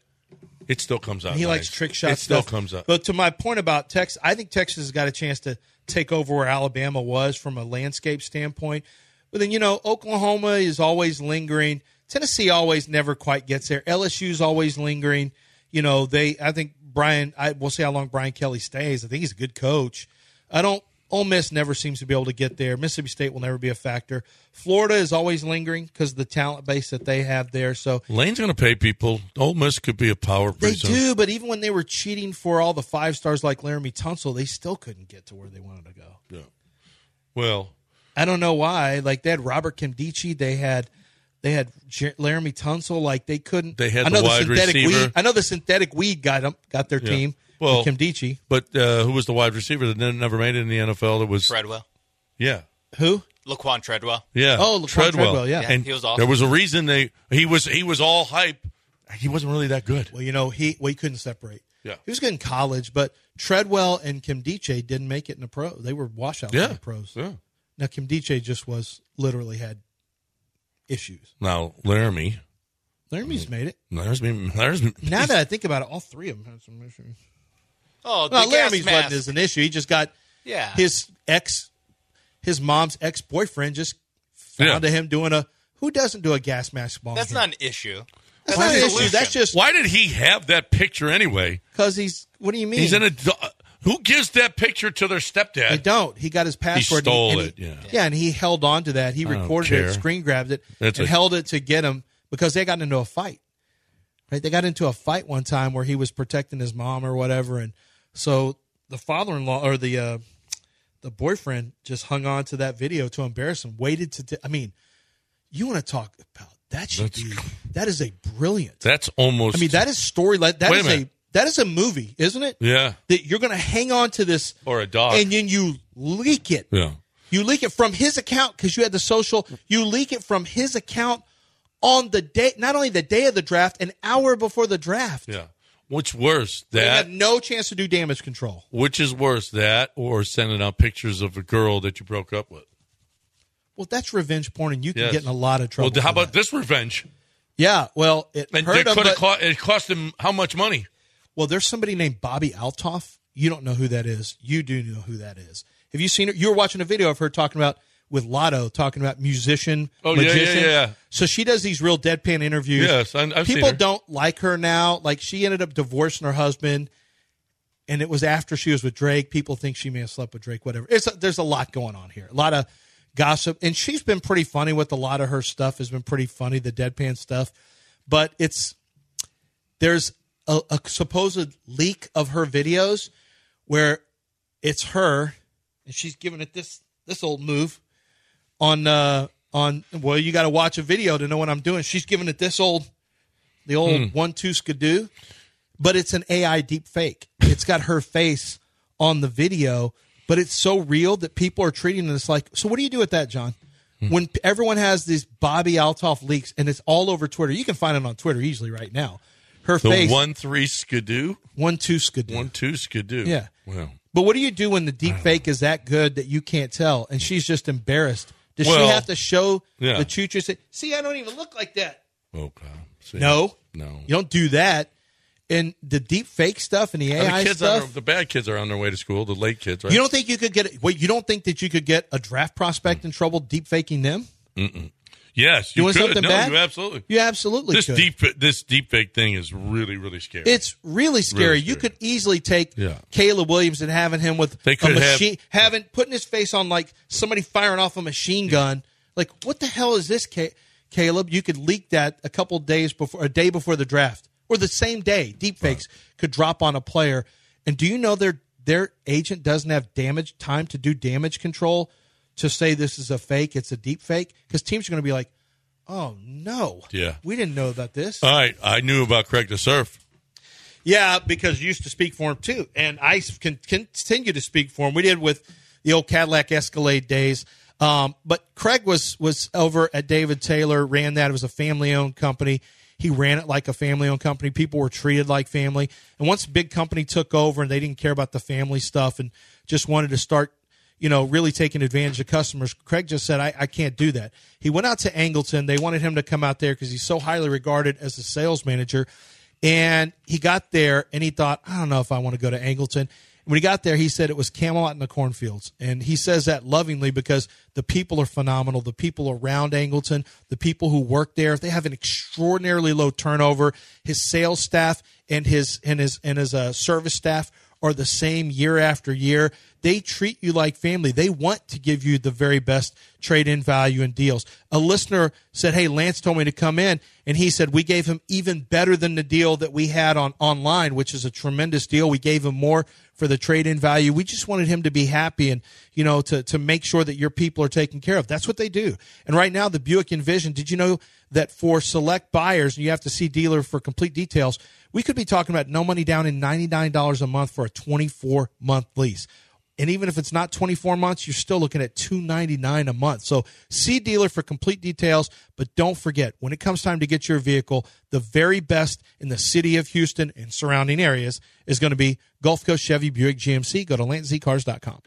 it still comes out. He nice. likes trick shots. It still stuff. comes out. But to my point about Texas, I think Texas has got a chance to take over where Alabama was from a landscape standpoint. But then you know, Oklahoma is always lingering. Tennessee always never quite gets there. LSU's always lingering. You know, they. I think Brian. I we'll see how long Brian Kelly stays. I think he's a good coach. I don't. Ole Miss never seems to be able to get there. Mississippi State will never be a factor. Florida is always lingering because of the talent base that they have there. So Lane's going to pay people. Ole Miss could be a power. they soon. do, but even when they were cheating for all the five stars like Laremy Tunsil, they still couldn't get to where they wanted to go. Yeah. Well, I don't know why. Like they had Robert Nkemdiche, they had they had Jer- Laremy Tunsil. Like they couldn't. They had I know the wide synthetic receiver. weed. I know the synthetic weed got them, got their Yeah. team. Well, Kim Nkemdiche. but uh, who was the wide receiver that never made it in the NFL? That was Treadwell, yeah, Who? Laquan Treadwell. yeah. Oh, Laquan Treadwell, yeah. Yeah, and he was awesome. There was a reason they he was he was all hype. He wasn't really that good. Well, you know he well, he couldn't separate. Yeah. He was good in college, but Treadwell and Nkemdiche didn't make it in the pro. They were washouts Yeah. in the pros. Yeah. Now Nkemdiche just was literally had issues. Now Laremy, Laremy's made it. there's me, there's me. Now that I think about it, all three of them had some issues. Oh, the Well, gas Laremy's mask. wasn't as an issue. He just got Yeah. his ex, his mom's ex boyfriend just found Yeah. him doing a. Who doesn't do a gas mask bomb? That's not an issue. That's That's not a an issue. That's just Why did he have that picture anyway? because he's. What do you mean? He's in a. Who gives that picture to their stepdad? They don't. He got his password. and stole and it, yeah. yeah, and he held on to that. He I recorded it, screen grabbed it, That's and a- held it to get him because they got into a fight. Right? They got into a fight one time where he was protecting his mom or whatever, and so the father-in-law or the uh, the boyfriend just hung on to that video to embarrass him. Waited to. T- I mean, you want to talk about that? Should That's- be that is a brilliant. That's almost. I mean, that is story. That a is a, minute. That is a movie, isn't it? Yeah. That you're going to hang on to this Or a dog. and then you leak it. Yeah. You leak it from his account because you had the social. You leak it from his account on the day, not only the day of the draft, an hour before the draft. Yeah. Which worse, They that had no chance to do damage control. which is worse, that or sending out pictures of a girl that you broke up with? Well, that's revenge porn, and you can Yes. get in a lot of trouble. Well, how about this revenge? Yeah, well, it And hurt him, but- cost, it cost him how much money? Well, there's somebody named Bobbi Althoff. You don't know who that is. You do know who that is. Have you seen her? You were watching a video of her talking about with Lotto, talking about musician, Oh, yeah, yeah, yeah. So she does these real deadpan interviews. Yes, I- I've seen People don't like her now. Like she ended up divorcing her husband, and it was after she was with Drake. People think she may have slept with Drake. Whatever. It's there's a lot going on here. A lot of gossip, and she's been pretty funny with a lot of her stuff. Has been pretty funny, the deadpan stuff, but it's there's a, a supposed leak of her videos where it's her, and she's giving it this this old move on uh on. Well, you got to watch a video to know what I'm doing. She's giving it this old, the old Hmm. one two skidoo, but it's an AI deep fake. It's got her face on the video, but it's so real that people are treating this like. So, what do you do with that, John? When everyone has these Bobbi Althoff leaks and it's all over Twitter, you can find it on Twitter easily right now. Her The face, one three skidoo, one two skidoo. one two skidoo. Yeah. Well, But what do you do when the deep uh. fake is that good that you can't tell and she's just embarrassed? Does Well, she have to show yeah. the choo-choo? Say, See, I don't even look like that. Oh, okay. See? No, no. you don't do that. And the deep fake stuff and the And AI the kids, on stuff. their, the bad kids are on their way to school. The late kids, right? You don't think you could get? Wait, you don't think that you could get a draft prospect mm. in trouble deep faking them? Mm-mm. Yes, you Doing could. something no, bad? you absolutely. You absolutely This could. deep this deep fake thing is really really scary. It's really scary. Really You could easily take Yeah. Caleb Williams and having him with They a could have- machine, having putting his face on like somebody firing off a machine gun. Like, what the hell is this, Caleb? You could leak that a couple days before, a day before the draft, or the same day. deep Deepfakes could drop on a player. And do you know their their agent doesn't have damage time to do damage control to say this is a fake, it's a deep fake? Because teams are going to be like, oh no, Yeah. we didn't know about this. All right, I knew about Craig the Surf. Yeah, because you used to speak for him too, and I can continue to speak for him. We did with the old Cadillac Escalade days. Um, but Craig was was over at David Taylor, ran that. It was a family owned company. He ran it like a family owned company. People were treated like family. And once a big company took over and they didn't care about the family stuff and just wanted to start, you know, really taking advantage of customers, Craig just said, I, I can't do that. He went out to Angleton. They wanted him to come out there because he's so highly regarded as a sales manager. And he got there and he thought, I don't know if I want to go to Angleton. When he got there, he said it was Camelot in the cornfields. And he says that lovingly because the people are phenomenal. The people around Angleton, the people who work there, they have an extraordinarily low turnover. His sales staff and his and his and his uh, service staff are the same year after year. They treat you like family. They want to give you the very best trade in value and deals. A listener said, Hey, Lance told me to come in. And he said, We gave him even better than the deal that we had on online, which is a tremendous deal. We gave him more for the trade in value. We just wanted him to be happy and, you know, to, to make sure that your people are taken care of. That's what they do. And right now, the Buick Envision, did you know that for select buyers, and you have to see dealer for complete details, we could be talking about no money down in $99 a month for a 24 month lease. And even if it's not 24 months, you're still looking at 299 a month. So see dealer for complete details, but don't forget when it comes time to get your vehicle, the very best in the city of Houston and surrounding areas is going to be Gulf Coast Chevy Buick GMC. Go to lantzcars.com.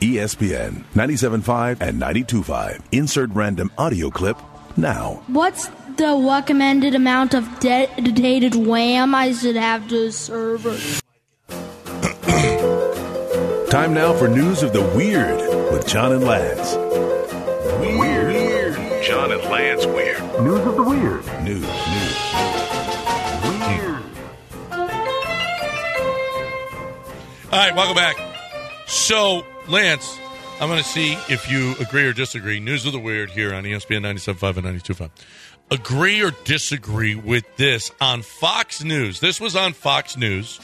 ESPN 97.5 and 92.5. Insert random audio clip now. What's the recommended amount of dedicated wham I should have to a server? Time now for news of the weird with John and Lance. Weird. John and Lance Weird. News of the weird. News. News. All right, welcome back. So, Lance, I'm going to see if you agree or disagree. News of the weird here on ESPN 97.5 and 92.5. Agree or disagree with this on Fox News? This was on Fox News,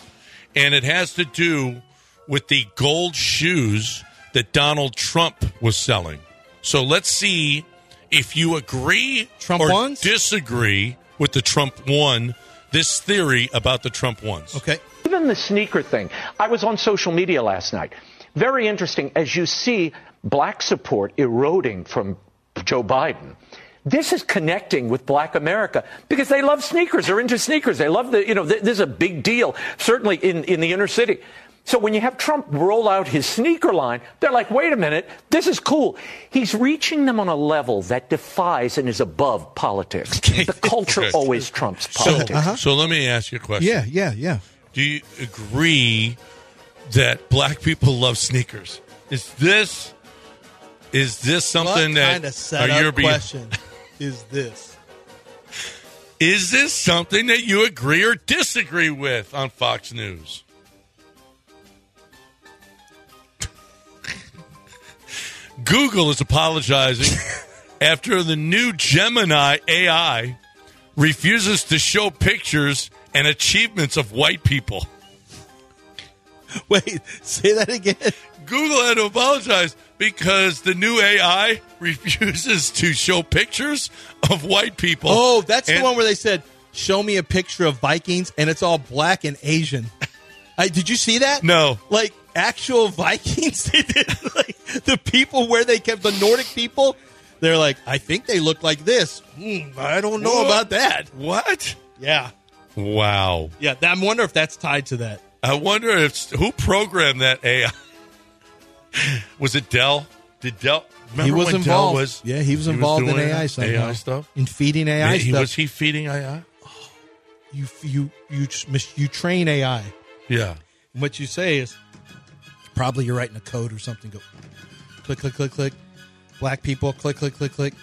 and it has to do with the gold shoes that Donald Trump was selling. So let's see if you agree Trump or ones? disagree with the Trump one, this theory about the Trump ones. Okay. Even the sneaker thing. I was on social media last night. Very interesting as you see black support eroding from Joe Biden. This is connecting with black America because they love sneakers. They're into sneakers. They love the, you know, th- this is a big deal, certainly in, in the inner city. So when you have Trump roll out his sneaker line, they're like, wait a minute, this is cool. He's reaching them on a level that defies and is above politics. The culture always trumps So, politics. so uh-huh. let me ask you a question. Yeah, yeah, yeah. Do you agree that black people love sneakers? Is this is this something what that kind of set are you up being- question is this? Is this something that you agree or disagree with on Fox News? Google is apologizing after the new Gemini AI refuses to show pictures and achievements of white people. Wait, say that again. Google had to apologize because the new AI refuses to show pictures of white people. Oh, that's the one where they said, "Show me a picture of Vikings," and it's all black and Asian. I, did you see that? No. Like actual Vikings, they did like the people where they kept the Nordic people. They're like, I think they look like this. Hmm, I don't know What? about that. What? Yeah, Wow. yeah. I wonder if that's tied to that. I wonder if who programmed that AI. was it Dell? Did Dell? Remember he was when involved. Dell was? yeah, he was involved in doing AI somehow. AI stuff. in feeding AI he, stuff. was he feeding AI? you you you just- you train AI. Yeah. And what you say is probably you're writing a code or something. Go click, click, click, click. Black people, click, click, click, click.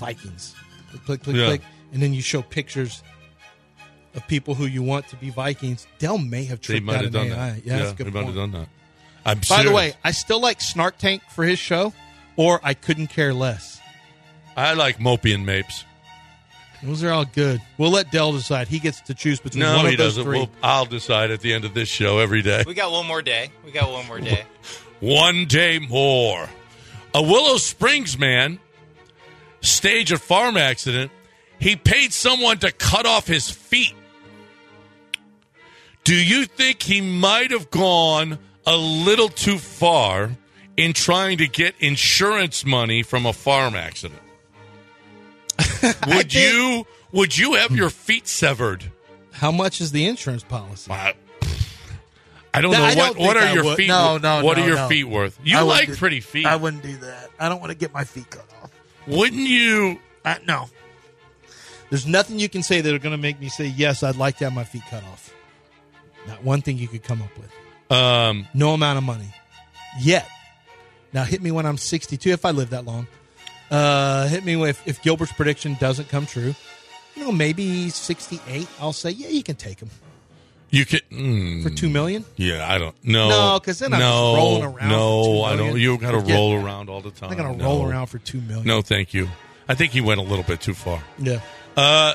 Vikings, click, click, click, Yeah. click. And then you show pictures of people who you want to be Vikings. Dell may have They tricked might out have done AI. that. Yeah, that's a good they might point. have done that. I'm By the way, I still like Snark Tank for his show, or I couldn't care less. I like Mopey and Mapes. Those are all good. We'll let Dell decide. He gets to choose between No, one he of those doesn't. three. Well, I'll decide at the end of this show every day. We got one more day. We got one more day. One day more. A Willow Springs man staged a farm accident. He paid someone to cut off his feet. Do you think he might have gone a little too far in trying to get insurance money from a farm accident? would you would you have your feet severed? How much is the insurance policy? I, I don't know I what don't what think are I your would. feet. No, worth? no, What no, are your no. feet worth? You like do- pretty feet. I wouldn't do that. I don't want to get my feet cut off. Wouldn't you? Uh, no. There's nothing you can say that are going to make me say yes. I'd like to have my feet cut off. Not one thing you could come up with. Um, No amount of money yet. Now hit me when I'm 62 if I live that long. Uh, hit me if, if Gilbert's prediction doesn't come true. You know, maybe 68. I'll say yeah, you can take him You could mm, for two million. Yeah, I don't. Know. No, because then I'm just no, rolling around No, I don't. You got to roll that. around all the time. I'm to No. roll around for two million. No, thank you. I think he went a little bit too far. Yeah. Uh,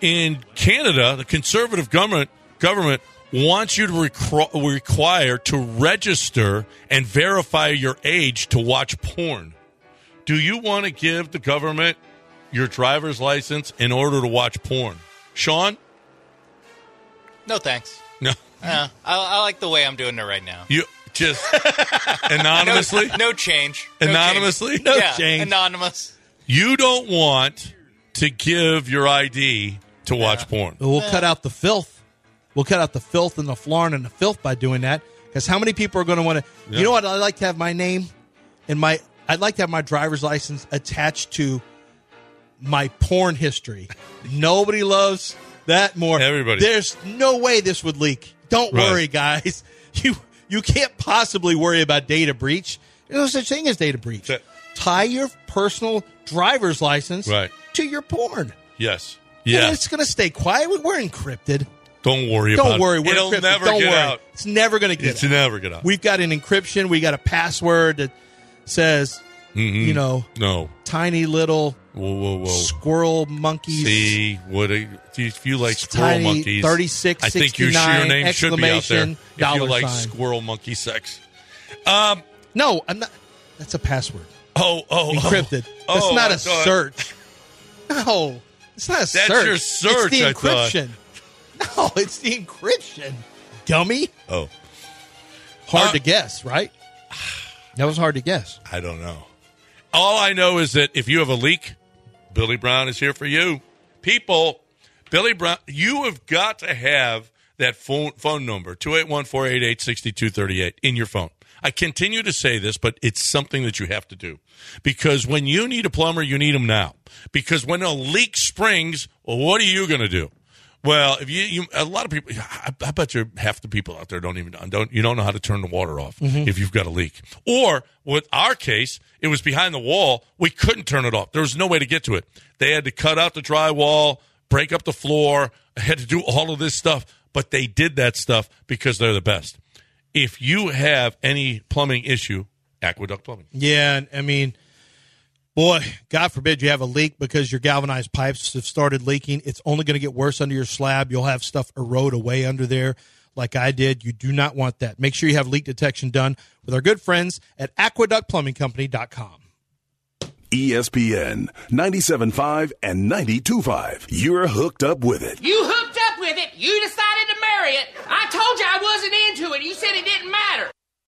in Canada, the conservative government government wants you to recro- require to register and verify your age to watch porn. Do you want to give the government your driver's license in order to watch porn? Sean? No thanks. No. Uh, I, I like the way I'm doing it right now. You just anonymously? No, no change. No Anonymously? change. No yeah, change. Anonymous. You don't want to give your ID to watch porn. We'll cut out the filth. We'll cut out the filth and the flarn and the filth by doing that. Because how many people are going to want to? Yeah. You know what? I'd like to have my name and my. I'd like to have my driver's license attached to my porn history. Nobody loves that more. Everybody. There's no way this would leak. Don't Right. worry, guys. You you can't possibly worry about data breach. There's no such thing as data breach. Tie your personal driver's license Right. to your porn. Yes. And Yeah. it's going to stay quiet. We're encrypted. Don't worry about Don't it. worry. We're It'll encrypted. never Don't get worry. out. It's never going to get It's out. never get out. We've got an encryption. We got a password that says, Mhm. you know, No. tiny little Whoa, whoa, whoa. squirrel monkeys. See, what a, if you like squirrel Tiny monkeys, 36, I think your, your 69, name should be out there. If you like sign. squirrel monkey sex. Um, No, I'm not. That's a password. oh, oh, Encrypted. Oh, That's oh, not I a thought- search. No, it's not a search. That's search. your search, It's the I thought. No, it's the encryption. Dummy. Oh, Hard Uh, to guess, right? That was hard to guess. I don't know. All I know is that if you have a leak, Billy Brown is here for you. People, Billy Brown, you have got to have that phone phone number 281-488-6238 in your phone. I continue to say this, but it's something that you have to do. Because when you need a plumber, you need them now. Because when a leak springs, well, what are you going to do? Well, if you, you a lot of people, I, I bet you half the people out there don't even don't you don't know how to turn the water off Mhm. if you've got a leak. Or with our case, it was behind the wall. We couldn't turn it off. There was no way to get to it. They had to cut out the drywall, break up the floor, had to do all of this stuff. But they did that stuff because they're the best. If you have any plumbing issue, Aqueduct Plumbing. Yeah, I mean, boy, God forbid you have a leak because your galvanized pipes have started leaking. It's only going to get worse under your slab. You'll have stuff erode away under there. like I did. You do not want that. Make sure you have leak detection done with our good friends at aqueductplumbingcompany.com. ESPN 97.5 and 92.5. You're hooked up with it. You hooked up with it. You decided to marry it. I told you I wasn't into it. You said it didn't